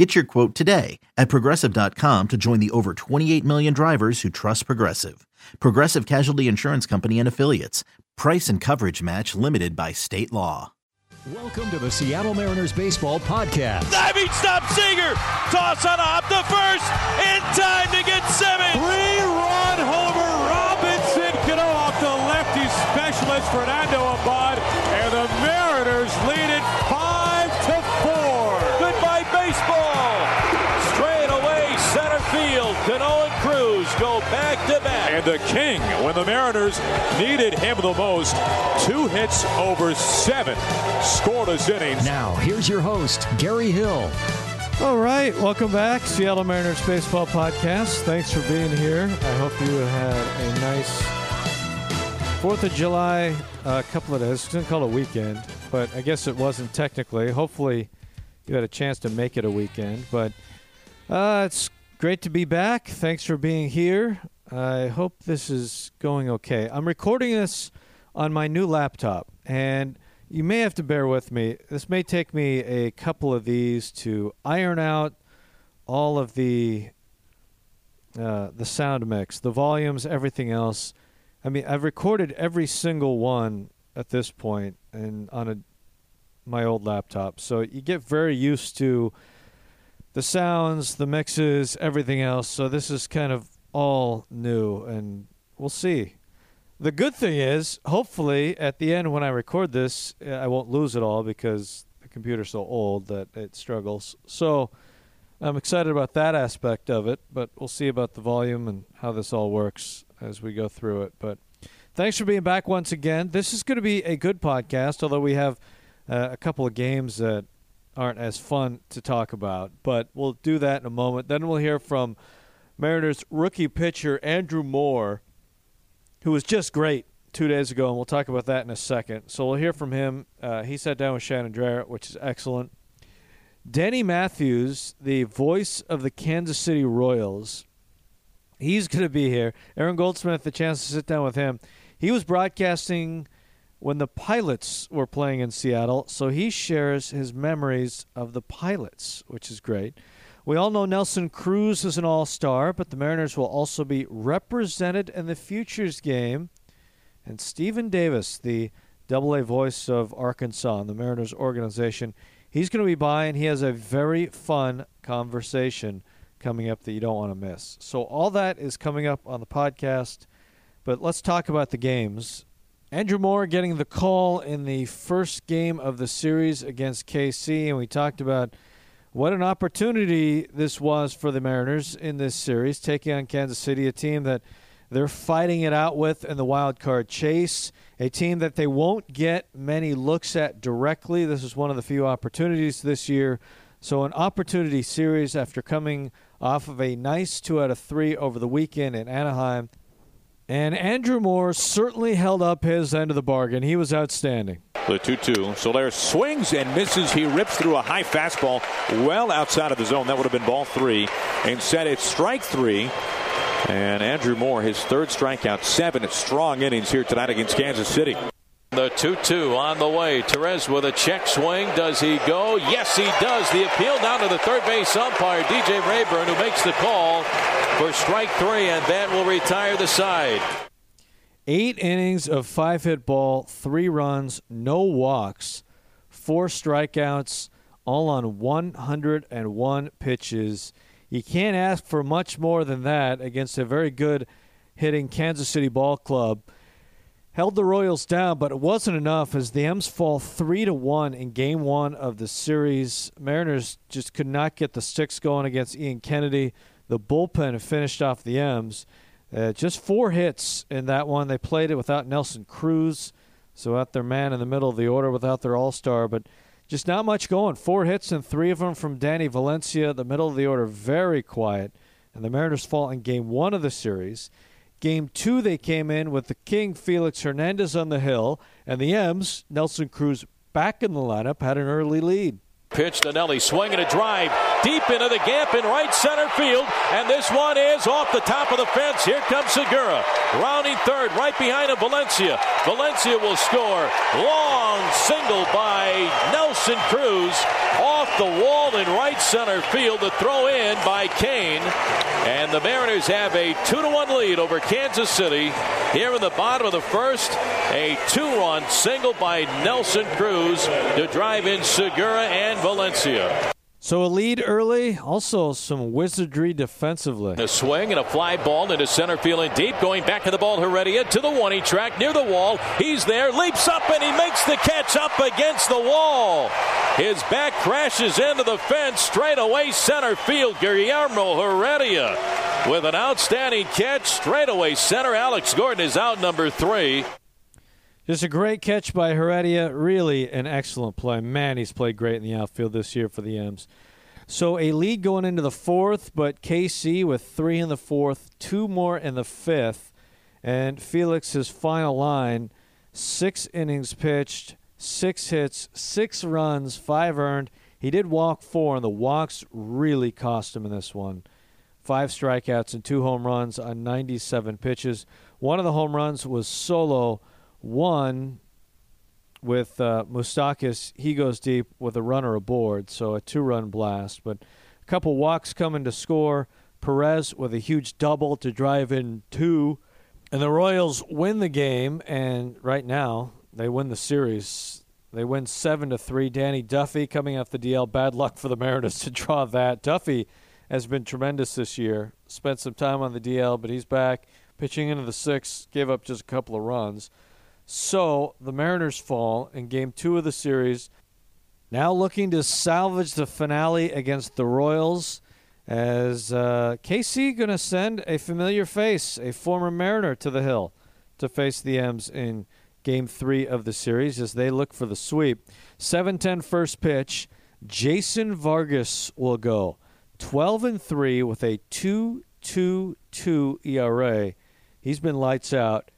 Get your quote today at progressive.com to join the over 28 million drivers who trust Progressive. Progressive Casualty Insurance Company and Affiliates. Price and coverage match limited by state law. Welcome to the Seattle Mariners Baseball Podcast. Diving stop Singer. Toss on a hop to first. In time to get Simmons. Three-run homer. Robinson Cano off the lefty specialist Fernando Abad. And the Mariners Cano and Cruz go back to back. And the king, when the Mariners needed him the most, two hits over seven scoreless innings. Now, here's your host, Gary Hill. All right, welcome back, Seattle Mariners Baseball Podcast. Thanks for being here. I hope you had a nice Fourth of July, a uh, couple of days. I was going to call it a weekend, but I guess it wasn't technically. Hopefully, you had a chance to make it a weekend. But uh, it's great to be back. Thanks for being here. I hope this is going okay. I'm recording this on my new laptop, and you may have to bear with me. This may take me a couple of these to iron out all of the uh, the sound mix, the volumes, everything else. I mean, I've recorded every single one at this point, and on a my old laptop, so you get very used to the sounds, the mixes, everything else. So this is kind of all new, and we'll see. The good thing is, hopefully, at the end when I record this, I won't lose it all because the computer's so old that it struggles. So I'm excited about that aspect of it, but we'll see about the volume and how this all works as we go through it. But thanks for being back once again. This is going to be a good podcast, although we have uh, a couple of games that aren't as fun to talk about. But we'll do that in a moment. Then we'll hear from Mariners rookie pitcher Andrew Moore, who was just great two days ago, and we'll talk about that in a second. So we'll hear from him. Uh, he sat down with Shannon Drayer, which is excellent. Denny Matthews, the voice of the Kansas City Royals, he's going to be here. Aaron Goldsmith, the chance to sit down with him. He was broadcasting when the Pilots were playing in Seattle, so he shares his memories of the Pilots, which is great. We all know Nelson Cruz is an all star, but the Mariners will also be represented in the Futures game. And Stephen Davis, the double A voice of Arkansas and the Mariners organization, he's going to be by, and he has a very fun conversation coming up that you don't want to miss. So, all that is coming up on the podcast. But let's talk about the games. Andrew Moore getting the call in the first game of the series against KC, and we talked about what an opportunity this was for the Mariners in this series, taking on Kansas City, a team that they're fighting it out with in the wild card chase, a team that they won't get many looks at directly. This is one of the few opportunities this year. So, an opportunity series after coming off of a nice two out of three over the weekend in Anaheim. And Andrew Moore certainly held up his end of the bargain. He was outstanding. The 2 2. Soler swings and misses. He rips through a high fastball well outside of the zone. That would have been ball three. Instead, it's strike three. And Andrew Moore, his third strikeout, seven strong innings here tonight against Kansas City. The 2 2 on the way. Therese with a check swing. Does he go? Yes, he does. The appeal down to the third base umpire, DJ Reyburn, who makes the call for strike three, and that will retire the side. Eight innings of five hit ball, three runs, no walks, four strikeouts, all on 101 pitches. You can't ask for much more than that against a very good hitting Kansas City ball club held the Royals down, but it wasn't enough as the M's fall three to one in Game One of the series. Mariners just could not get the sticks going against Ian Kennedy. The bullpen finished off the M's. Uh, just four hits in that one. They played it without Nelson Cruz, so out their man in the middle of the order without their All Star, but just not much going. Four hits and three of them from Danny Valencia. The middle of the order very quiet, and the Mariners fall in Game One of the series. Game two, they came in with the King Felix Hernandez on the hill, and the M's, Nelson Cruz back in the lineup, had an early lead. Pitch to Nelly, swinging a drive deep into the gap in right center field, and this one is off the top of the fence. Here comes Segura, rounding third, right behind him, Valencia. Valencia will score. Long single by Nelson Cruz off the wall in right center field. The throw in by Cain, and the Mariners have a two to one lead over Kansas City. Here in the bottom of the first, a two-run single by Nelson Cruz to drive in Segura and Valencia. So a lead early, also some wizardry defensively. A swing and a fly ball into center field and deep, going back to the ball. Heredia to the one track near the wall. He's there, leaps up, and he makes the catch up against the wall. His back crashes into the fence straight away center field. Guillermo Heredia with an outstanding catch straight away center. Alex Gordon is out number three. Just a great catch by Heredia. Really an excellent play. Man, he's played great in the outfield this year for the M's. So a lead going into the fourth, but KC with three in the fourth, two more in the fifth. And Felix's final line six innings pitched, six hits, six runs, five earned. He did walk four, and the walks really cost him in this one. Five strikeouts and two home runs on 97 pitches. One of the home runs was solo one with uh, Moustakas, he goes deep with a runner aboard, so a two-run blast. But a couple walks coming to score. Perez with a huge double to drive in two, and the Royals win the game. And right now they win the series. They win seven to three. Danny Duffy coming off the DL. Bad luck for the Mariners to draw that. Duffy has been tremendous this year. Spent some time on the DL, but he's back pitching into the sixth. Gave up just a couple of runs. So the Mariners fall in game two of the series. Now looking to salvage the finale against the Royals. As uh, KC going to send a familiar face, a former Mariner, to the hill to face the M's in game three of the series as they look for the sweep. 7 10 first pitch. Jason Vargas will go 12 and 3 with a 2 2 2 ERA. He's been lights out.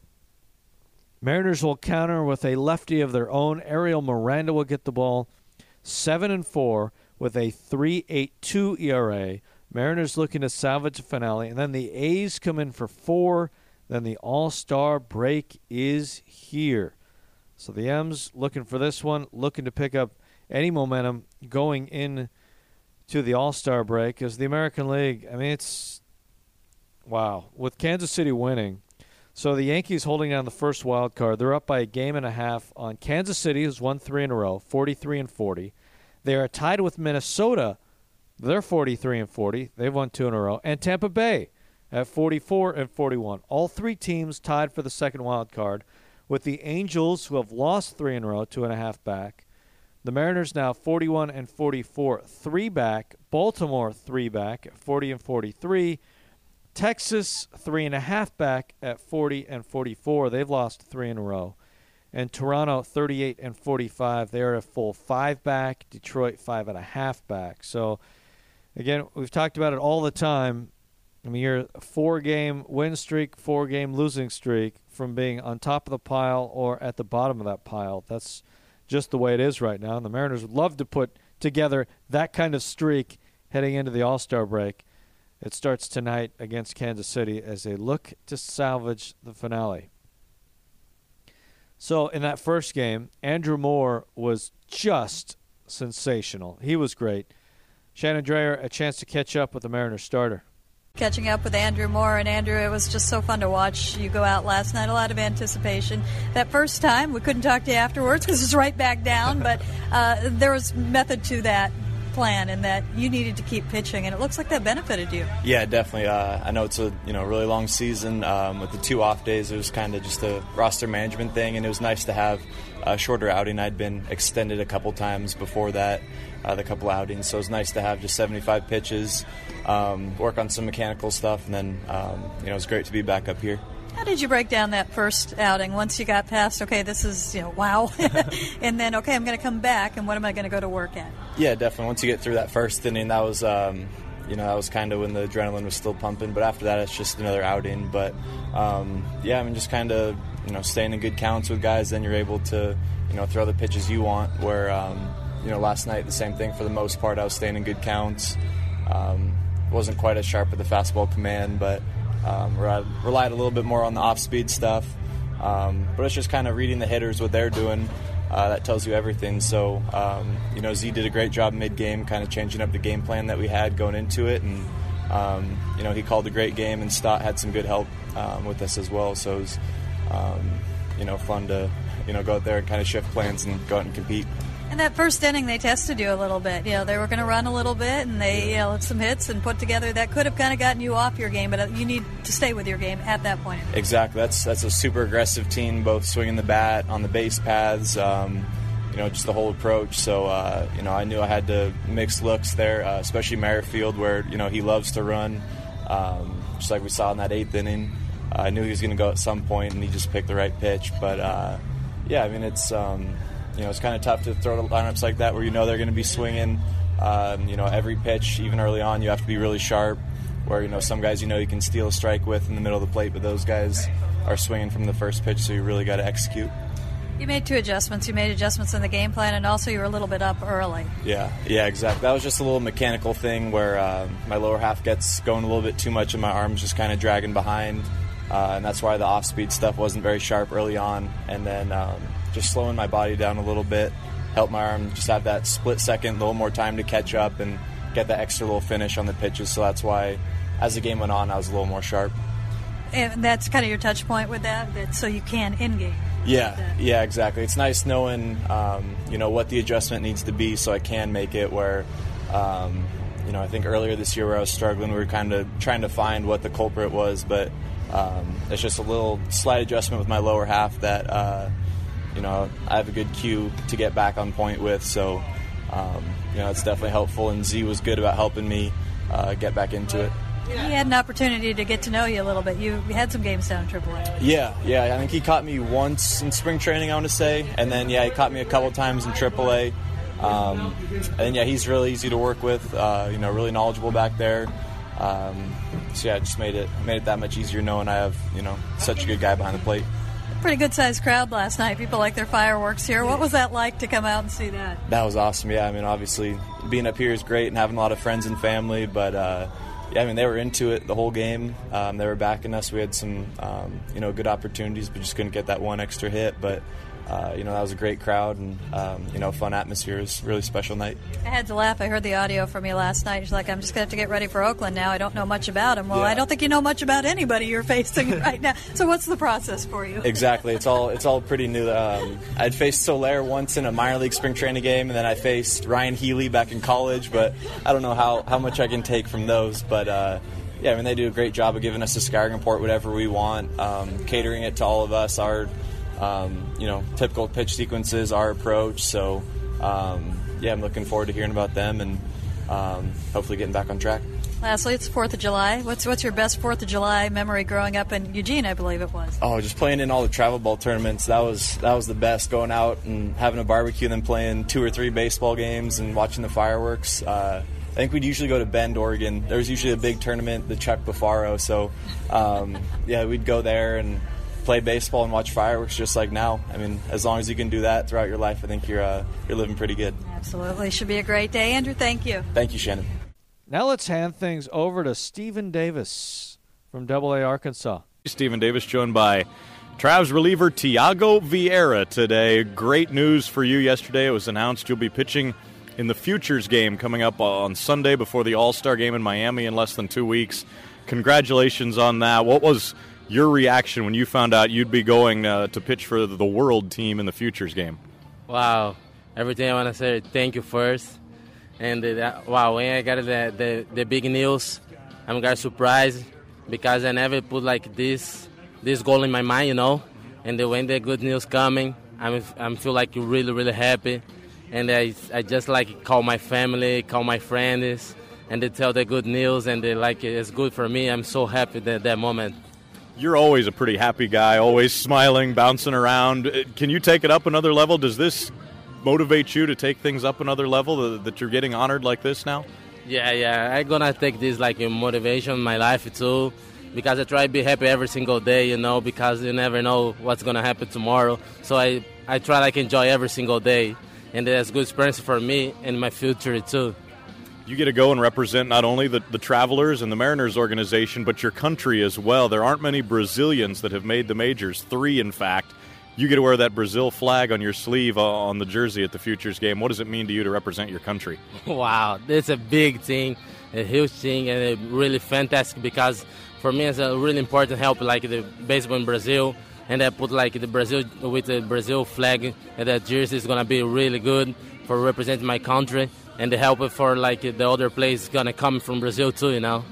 Mariners will counter with a lefty of their own. Ariel Miranda will get the ball. Seven and four with a three eight two ERA. Mariners looking to salvage the finale, and then the A's come in for four. Then the All Star break is here. So the M's looking for this one, looking to pick up any momentum going in to the All Star break. As the American League, I mean, it's wow. With Kansas City winning, so the Yankees holding down the first wild card. They're up by a game and a half on Kansas City, who's won three in a row, 43 and 40. They are tied with Minnesota. They're 43 and 40. They've won two in a row, and Tampa Bay at 44 and 41. All three teams tied for the second wild card, with the Angels, who have lost three in a row, two and a half back. The Mariners now 41 and 44, three back. Baltimore three back 40 and 43. Texas, three and a half back at 40 and 44. They've lost three in a row. And Toronto, 38 and 45. They're a full five back. Detroit, five and a half back. So, again, we've talked about it all the time. I mean, you're a four game win streak, four game losing streak from being on top of the pile or at the bottom of that pile. That's just the way it is right now. And the Mariners would love to put together that kind of streak heading into the All Star break. It starts tonight against Kansas City as they look to salvage the finale. So, in that first game, Andrew Moore was just sensational. He was great. Shannon Drayer, a chance to catch up with the Mariners starter. Catching up with Andrew Moore, and Andrew, it was just so fun to watch you go out last night. A lot of anticipation. That first time, we couldn't talk to you afterwards because it was right back down, but uh, there was method to that plan and that you needed to keep pitching, and it looks like that benefited you. Yeah, definitely. Uh, I know it's a you know really long season um, with the two off days. It was kind of just a roster management thing, and it was nice to have a shorter outing. I'd been extended a couple times before that, uh, the couple outings, so it was nice to have just 75 pitches, um, work on some mechanical stuff, and then um, you know it was great to be back up here. How did you break down that first outing once you got past, okay, this is, you know, wow, and then, okay, I'm going to come back, and what am I going to go to work at? Yeah, definitely. Once you get through that first inning, that was, um, you know, that was kind of when the adrenaline was still pumping. But after that, it's just another outing. But um, yeah, I mean, just kind of you know staying in good counts with guys. Then you're able to you know throw the pitches you want. Where um, you know last night the same thing for the most part. I was staying in good counts. Um, wasn't quite as sharp with the fastball command, but um, relied a little bit more on the off speed stuff. Um, but it's just kind of reading the hitters what they're doing. Uh, that tells you everything. So, um, you know, Z did a great job mid game, kind of changing up the game plan that we had going into it. And, um, you know, he called a great game, and Stott had some good help um, with us as well. So it was, um, you know, fun to, you know, go out there and kind of shift plans and go out and compete. In that first inning, they tested you a little bit. You know, they were going to run a little bit, and they you know some hits and put together that could have kind of gotten you off your game. But uh, you need to stay with your game at that point. Exactly. That's that's a super aggressive team, both swinging the bat on the base paths. Um, you know, just the whole approach. So, uh, you know, I knew I had to mix looks there, uh, especially Merrifield, where you know he loves to run, um, just like we saw in that eighth inning. I knew he was going to go at some point, and he just picked the right pitch. But uh, yeah, I mean, it's um, you know, it's kind of tough to throw lineups like that where you know they're going to be swinging. Um, you know, every pitch, even early on, you have to be really sharp. Where you know some guys you know you can steal a strike with in the middle of the plate, but those guys are swinging from the first pitch, so you really got to execute. You made two adjustments. You made adjustments in the game plan, and also you were a little bit up early. Yeah, yeah, exactly. That was just a little mechanical thing where uh, my lower half gets going a little bit too much, and my arms just kind of dragging behind, uh, and that's why the off-speed stuff wasn't very sharp early on. And then um, just slowing my body down a little bit, help my arm just have that split second, a little more time to catch up and get that extra little finish on the pitches. So that's why, as the game went on, I was a little more sharp. And that's kind of your touch point with that, that so you can in game. Yeah, yeah, exactly. It's nice knowing, um, you know, what the adjustment needs to be so I can make it. Where, um, you know, I think earlier this year where I was struggling, we were kind of trying to find what the culprit was, but um, it's just a little slight adjustment with my lower half that. Uh, you know, I have a good cue to get back on point with. So, um, you know, it's definitely helpful. And Z was good about helping me uh, get back into it. He had an opportunity to get to know you a little bit. You had some games down in AAA. Yeah, yeah. I think he caught me once in spring training, I want to say, and then yeah, he caught me a couple times in AAA. Um, and yeah, he's really easy to work with. Uh, you know, really knowledgeable back there. Um, so yeah, it just made it made it that much easier knowing I have you know such a good guy behind the plate pretty good sized crowd last night. People like their fireworks here. What was that like to come out and see that? That was awesome. Yeah, I mean, obviously being up here is great and having a lot of friends and family, but uh, yeah, I mean, they were into it the whole game. Um, they were backing us. We had some, um, you know, good opportunities, but just couldn't get that one extra hit. But uh, you know, that was a great crowd and, um, you know, fun atmosphere. It was a really special night. I had to laugh. I heard the audio from you last night. She's like, I'm just going to have to get ready for Oakland now. I don't know much about him. Well, yeah. I don't think you know much about anybody you're facing right now. So what's the process for you? Exactly. It's all it's all pretty new. Um, I'd faced Soler once in a minor league spring training game, and then I faced Ryan Healy back in college, but I don't know how, how much I can take from those. But, uh, yeah, I mean, they do a great job of giving us a scouting report, whatever we want, um, catering it to all of us. Our um, you know, typical pitch sequences, our approach. So, um, yeah, I'm looking forward to hearing about them and um, hopefully getting back on track. Lastly, it's Fourth of July. What's what's your best Fourth of July memory growing up in Eugene? I believe it was. Oh, just playing in all the travel ball tournaments. That was that was the best. Going out and having a barbecue, and then playing two or three baseball games and watching the fireworks. Uh, I think we'd usually go to Bend, Oregon. There was usually a big tournament, the Chuck Buffaro. So, um, yeah, we'd go there and play baseball and watch fireworks just like now. I mean, as long as you can do that throughout your life, I think you're uh, you're living pretty good. Absolutely, should be a great day, Andrew. Thank you. Thank you, Shannon. Now let's hand things over to Stephen Davis from Double A Arkansas. Stephen Davis, joined by Travs reliever Thyago Vieira today. Great news for you yesterday. It was announced you'll be pitching in the Futures game coming up on Sunday before the All Star game in Miami in less than two weeks. Congratulations on that. What was your reaction when you found out you'd be going uh, to pitch for the world team in the futures game. Wow. Everything I want to say thank you first. And wow, when I got the, the, the big news, I'm got surprised because I never put like this this goal in my mind, you know. And when the good news coming, I'm I'm feel like really really happy. And I I just like call my family, call my friends, and they tell the good news, and they like it's good for me. I'm so happy that that moment you're always a pretty happy guy, always smiling, bouncing around. Uh, can you take it up another level? Does this motivate you to take things up another level that you're getting honored like this now? Yeah, yeah. I'm gonna take this like a motivation in my life too, because I try to be happy every single day. You know, because you never know what's gonna happen tomorrow. So I I try like enjoy every single day, and that's good experience for me and my future too. You get to go and represent not only the, the Travelers and the Mariners organization, but your country as well. There aren't many Brazilians that have made the majors, three in fact. You get to wear that Brazil flag on your sleeve uh, on the jersey at the Futures game. What does it mean to you to represent your country? Wow, it's a big thing, a huge thing, and really fantastic because for me it's a really important help like the baseball in Brazil and I put like the Brazil with the Brazil flag and that jersey is gonna be really good for representing my country and the help for like the other players gonna come from Brazil too, you know.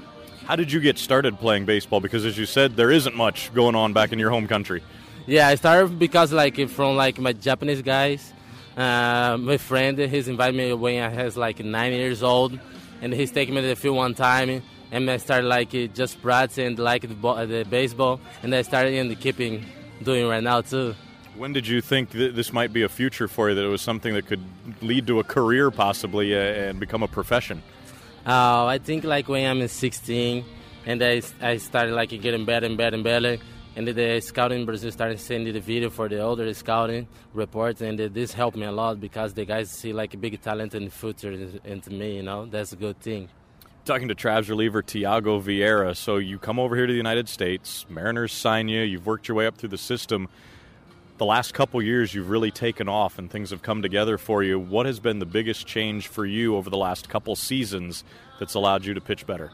How did you get started playing baseball? Because as you said, there isn't much going on back in your home country. Yeah, I started because like from like my Japanese guys. Uh, my friend, he's invited me when I was like nine years old, and he's taken me to the field one time, and I started like just practicing like the, the baseball, and I started in the keeping doing right now too. When did you think that this might be a future for you? That it was something that could lead to a career, possibly, uh, and become a profession? Uh, I think like when I'm 16, and I, I started like getting better and better and better. And the scouting in Brazil started sending the video for the older scouting reports, and this helped me a lot because the guys see like a big talent in the future into me. You know, that's a good thing. Talking to Travs reliever Thyago Vieira. So you come over here to the United States, Mariners sign you, you've worked your way up through the system. The last couple years, you've really taken off and things have come together for you. What has been the biggest change for you over the last couple seasons that's allowed you to pitch better?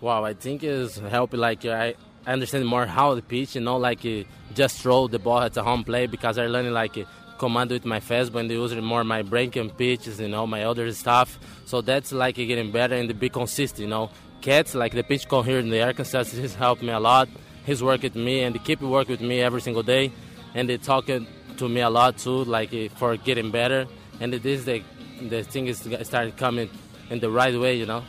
Wow, I think it's helping. Like I, I understand more how to pitch, you know, like uh, just throw the ball at the home plate because I learned like uh, command with my fastball and using more my breaking pitches, you know, my other stuff. So that's like uh, getting better and to be consistent, you know. Cats, like the pitch cone here in the Arkansas, he's helped me a lot. He's worked with me and keep working with me every single day. And they talking to me a lot too, like uh, for getting better. And this the the thing is started coming in the right way, you know.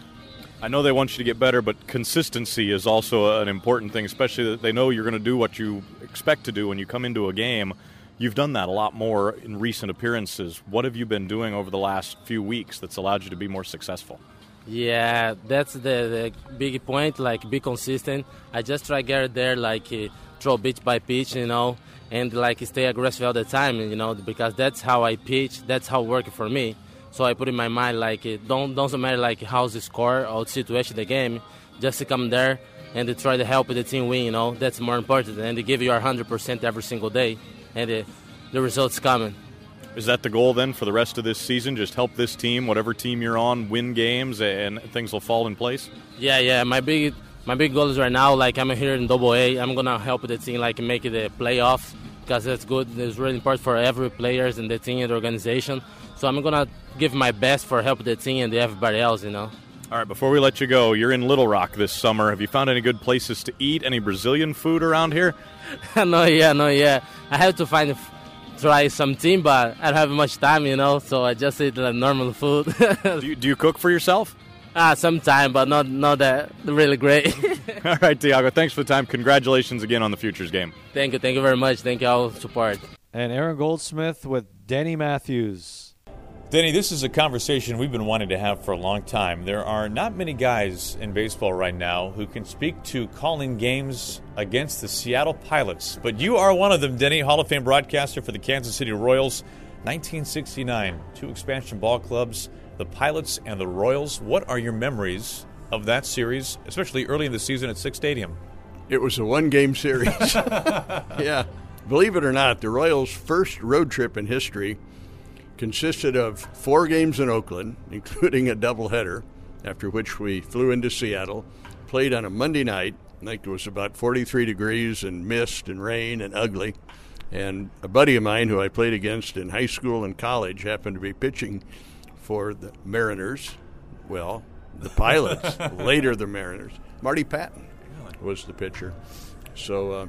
I know they want you to get better, but consistency is also an important thing, especially that they know you're going to do what you expect to do when you come into a game. You've done that a lot more in recent appearances. What have you been doing over the last few weeks that's allowed you to be more successful? Yeah, that's the, the big point. Like, be consistent. I just try get there, like, uh, throw pitch by pitch, you know, and like stay aggressive all the time, you know, because that's how I pitch. That's how working for me. So I put in my mind like it don't doesn't matter like how's the score or the situation the game, just to come there and to try to help the team win. You know that's more important, and to give you 100% every single day, and the, the results coming. Is that the goal then for the rest of this season? Just help this team, whatever team you're on, win games, and things will fall in place. Yeah, yeah. My big my big goal is right now like I'm here in Double A. I'm gonna help the team like make the playoffs because that's good. It's really important for every players and the team and the organization. So I'm gonna give my best for help the team and everybody else, you know. All right, before we let you go, you're in Little Rock this summer. Have you found any good places to eat? Any Brazilian food around here? no, yeah, no, yeah. I have to find try something, but I don't have much time, you know. So I just eat like normal food. do, you, do you cook for yourself? Ah, sometime, but not not that really great. all right, Thyago. Thanks for the time. Congratulations again on the futures game. Thank you. Thank you very much. Thank you all support. And Aaron Goldsmith with Denny Matthews. Denny, this is a conversation we've been wanting to have for a long time. There are not many guys in baseball right now who can speak to calling games against the Seattle Pilots, but you are one of them, Denny, Hall of Fame broadcaster for the Kansas City Royals. 1969, two expansion ball clubs, the Pilots and the Royals. What are your memories of that series, especially early in the season at Sick's Stadium? It was a one game series. yeah. Believe it or not, the Royals' first road trip in history consisted of four games in Oakland, including a doubleheader, after which we flew into Seattle, played on a Monday night. I think it was about 43 degrees and mist and rain and ugly. And a buddy of mine who I played against in high school and college happened to be pitching for the Mariners. Well, the Pilots, later the Mariners. Marty Pattin was the pitcher. So uh,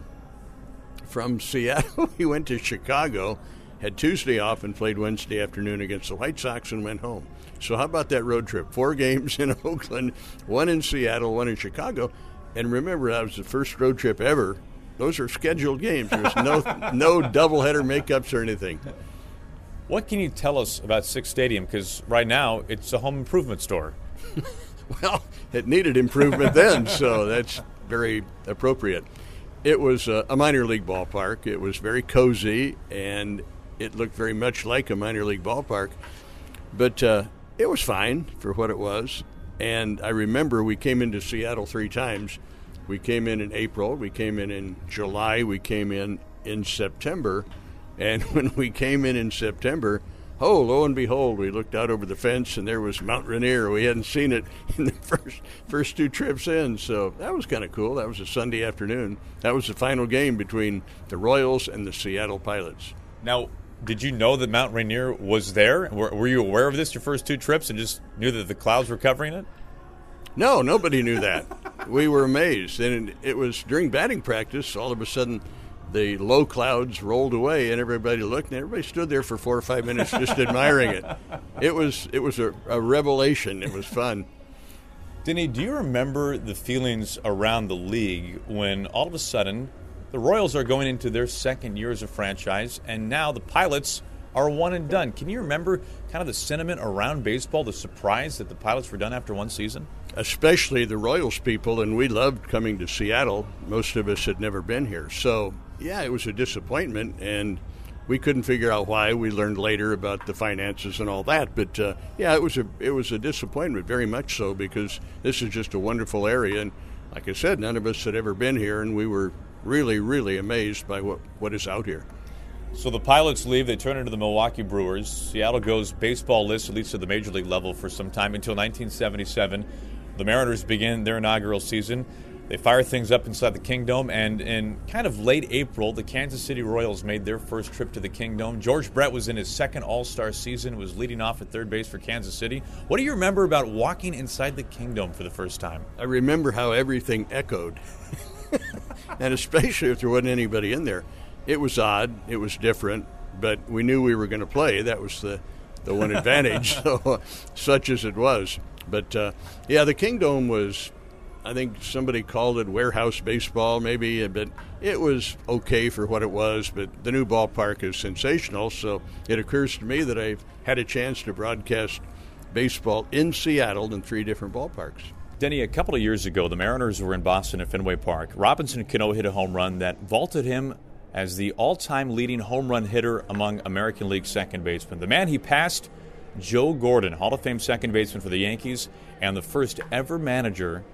from Seattle, we went to Chicago had Tuesday off and played Wednesday afternoon against the White Sox and went home. So how about that road trip? Four games in Oakland, one in Seattle, one in Chicago. And remember, that was the first road trip ever. Those are scheduled games. There's no no doubleheader makeups or anything. What can you tell us about Sick's Stadium? Because right now it's a home improvement store. Well, it needed improvement then, so that's very appropriate. It was a, a minor league ballpark. It was very cozy, and it looked very much like a minor league ballpark. But uh, it was fine for what it was. And I remember we came into Seattle three times. We came in in April, we came in in July, we came in in September. And when we came in in September, oh, lo and behold, we looked out over the fence and there was Mount Rainier. We hadn't seen it in the first first two trips in, so that was kind of cool. That was a Sunday afternoon. That was the final game between the Royals and the Seattle Pilots. Now, did you know that Mount Rainier was there? Were, were you aware of this your first two trips and just knew that the clouds were covering it? No, nobody knew that. we were amazed, and it was during batting practice. All of a sudden, the low clouds rolled away, and everybody looked, and everybody stood there for four or five minutes just admiring it. It was it was a, a revelation. It was fun. Denny, do you remember the feelings around the league when all of a sudden the Royals are going into their second year as a franchise, and now the Pilots are one and done? Can you remember kind of the sentiment around baseball, the surprise that the Pilots were done after one season? Especially the Royals people, and we loved coming to Seattle. Most of us had never been here. So, yeah, it was a disappointment, and we couldn't figure out why. We learned later about the finances and all that, but uh, yeah, it was a it was a disappointment, very much so, because this is just a wonderful area, and like I said, none of us had ever been here, and we were really, really amazed by what what is out here. So the Pilots leave. They turn into the Milwaukee Brewers. Seattle goes baseball list, at least at the major league level, for some time until 1977. The Mariners begin their inaugural season. They fire things up inside the Kingdome, and in kind of late April, the Kansas City Royals made their first trip to the Kingdome. George Brett was in his second All Star season, was leading off at third base for Kansas City. What do you remember about walking inside the Kingdome for the first time? I remember how everything echoed, and especially if there wasn't anybody in there. It was odd, it was different, but we knew we were going to play. That was the, the one advantage, so, such as it was. But uh, yeah, the Kingdome was I think somebody called it warehouse baseball, maybe, but it was okay for what it was. But the new ballpark is sensational, so it occurs to me that I've had a chance to broadcast baseball in Seattle in three different ballparks. Denny, a couple of years ago, the Mariners were in Boston at Fenway Park. Robinson Cano hit a home run that vaulted him as the all time leading home run hitter among American League second basemen. The man he passed, Joe Gordon, Hall of Fame second baseman for the Yankees, and the first ever manager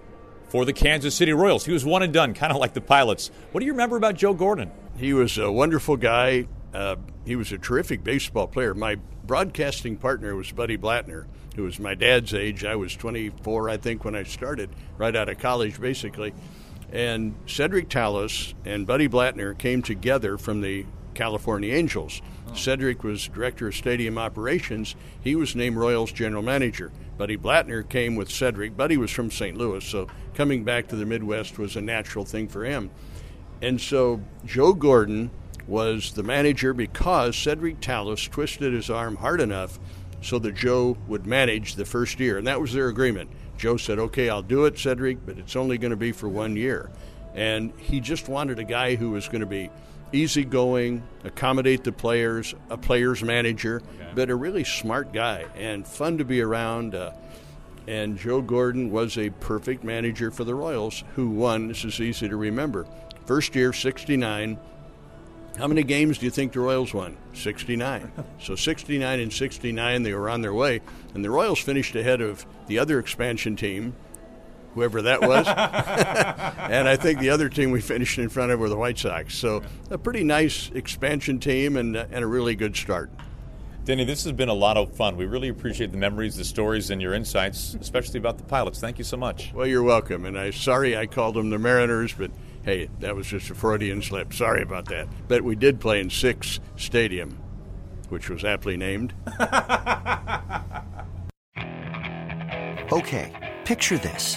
for the Kansas City Royals. He was one and done, kind of like the Pilots. What do you remember about Joe Gordon? He was a wonderful guy. Uh, he was a terrific baseball player. My broadcasting partner was Buddy Blattner, who was my dad's age. I was 24, I think, when I started, right out of college, basically. And Cedric Tallis and Buddy Blattner came together from the California Angels. Oh. Cedric was director of stadium operations. He was named Royals general manager. Buddy Blattner came with Cedric. Buddy was from St. Louis, so coming back to the Midwest was a natural thing for him. And so Joe Gordon was the manager because Cedric Tallis twisted his arm hard enough so that Joe would manage the first year. And that was their agreement. Joe said, Okay, I'll do it, Cedric, but it's only going to be for one year. And he just wanted a guy who was going to be easygoing, accommodate the players, a player's manager, okay. but a really smart guy and fun to be around. Uh, and Joe Gordon was a perfect manager for the Royals, who won. This is easy to remember. First year, 69. How many games do you think the Royals won? 69. so 69 and 69, they were on their way. And the Royals finished ahead of the other expansion team, whoever that was. and I think the other team we finished in front of were the White Sox. So a pretty nice expansion team and, uh, and a really good start. Denny, this has been a lot of fun. We really appreciate the memories, the stories, and your insights, especially about the pilots. Thank you so much. Well, you're welcome. And I'm sorry I called them the Mariners, but hey, that was just a Freudian slip. Sorry about that. But we did play in Sick's Stadium, which was aptly named. okay, picture this.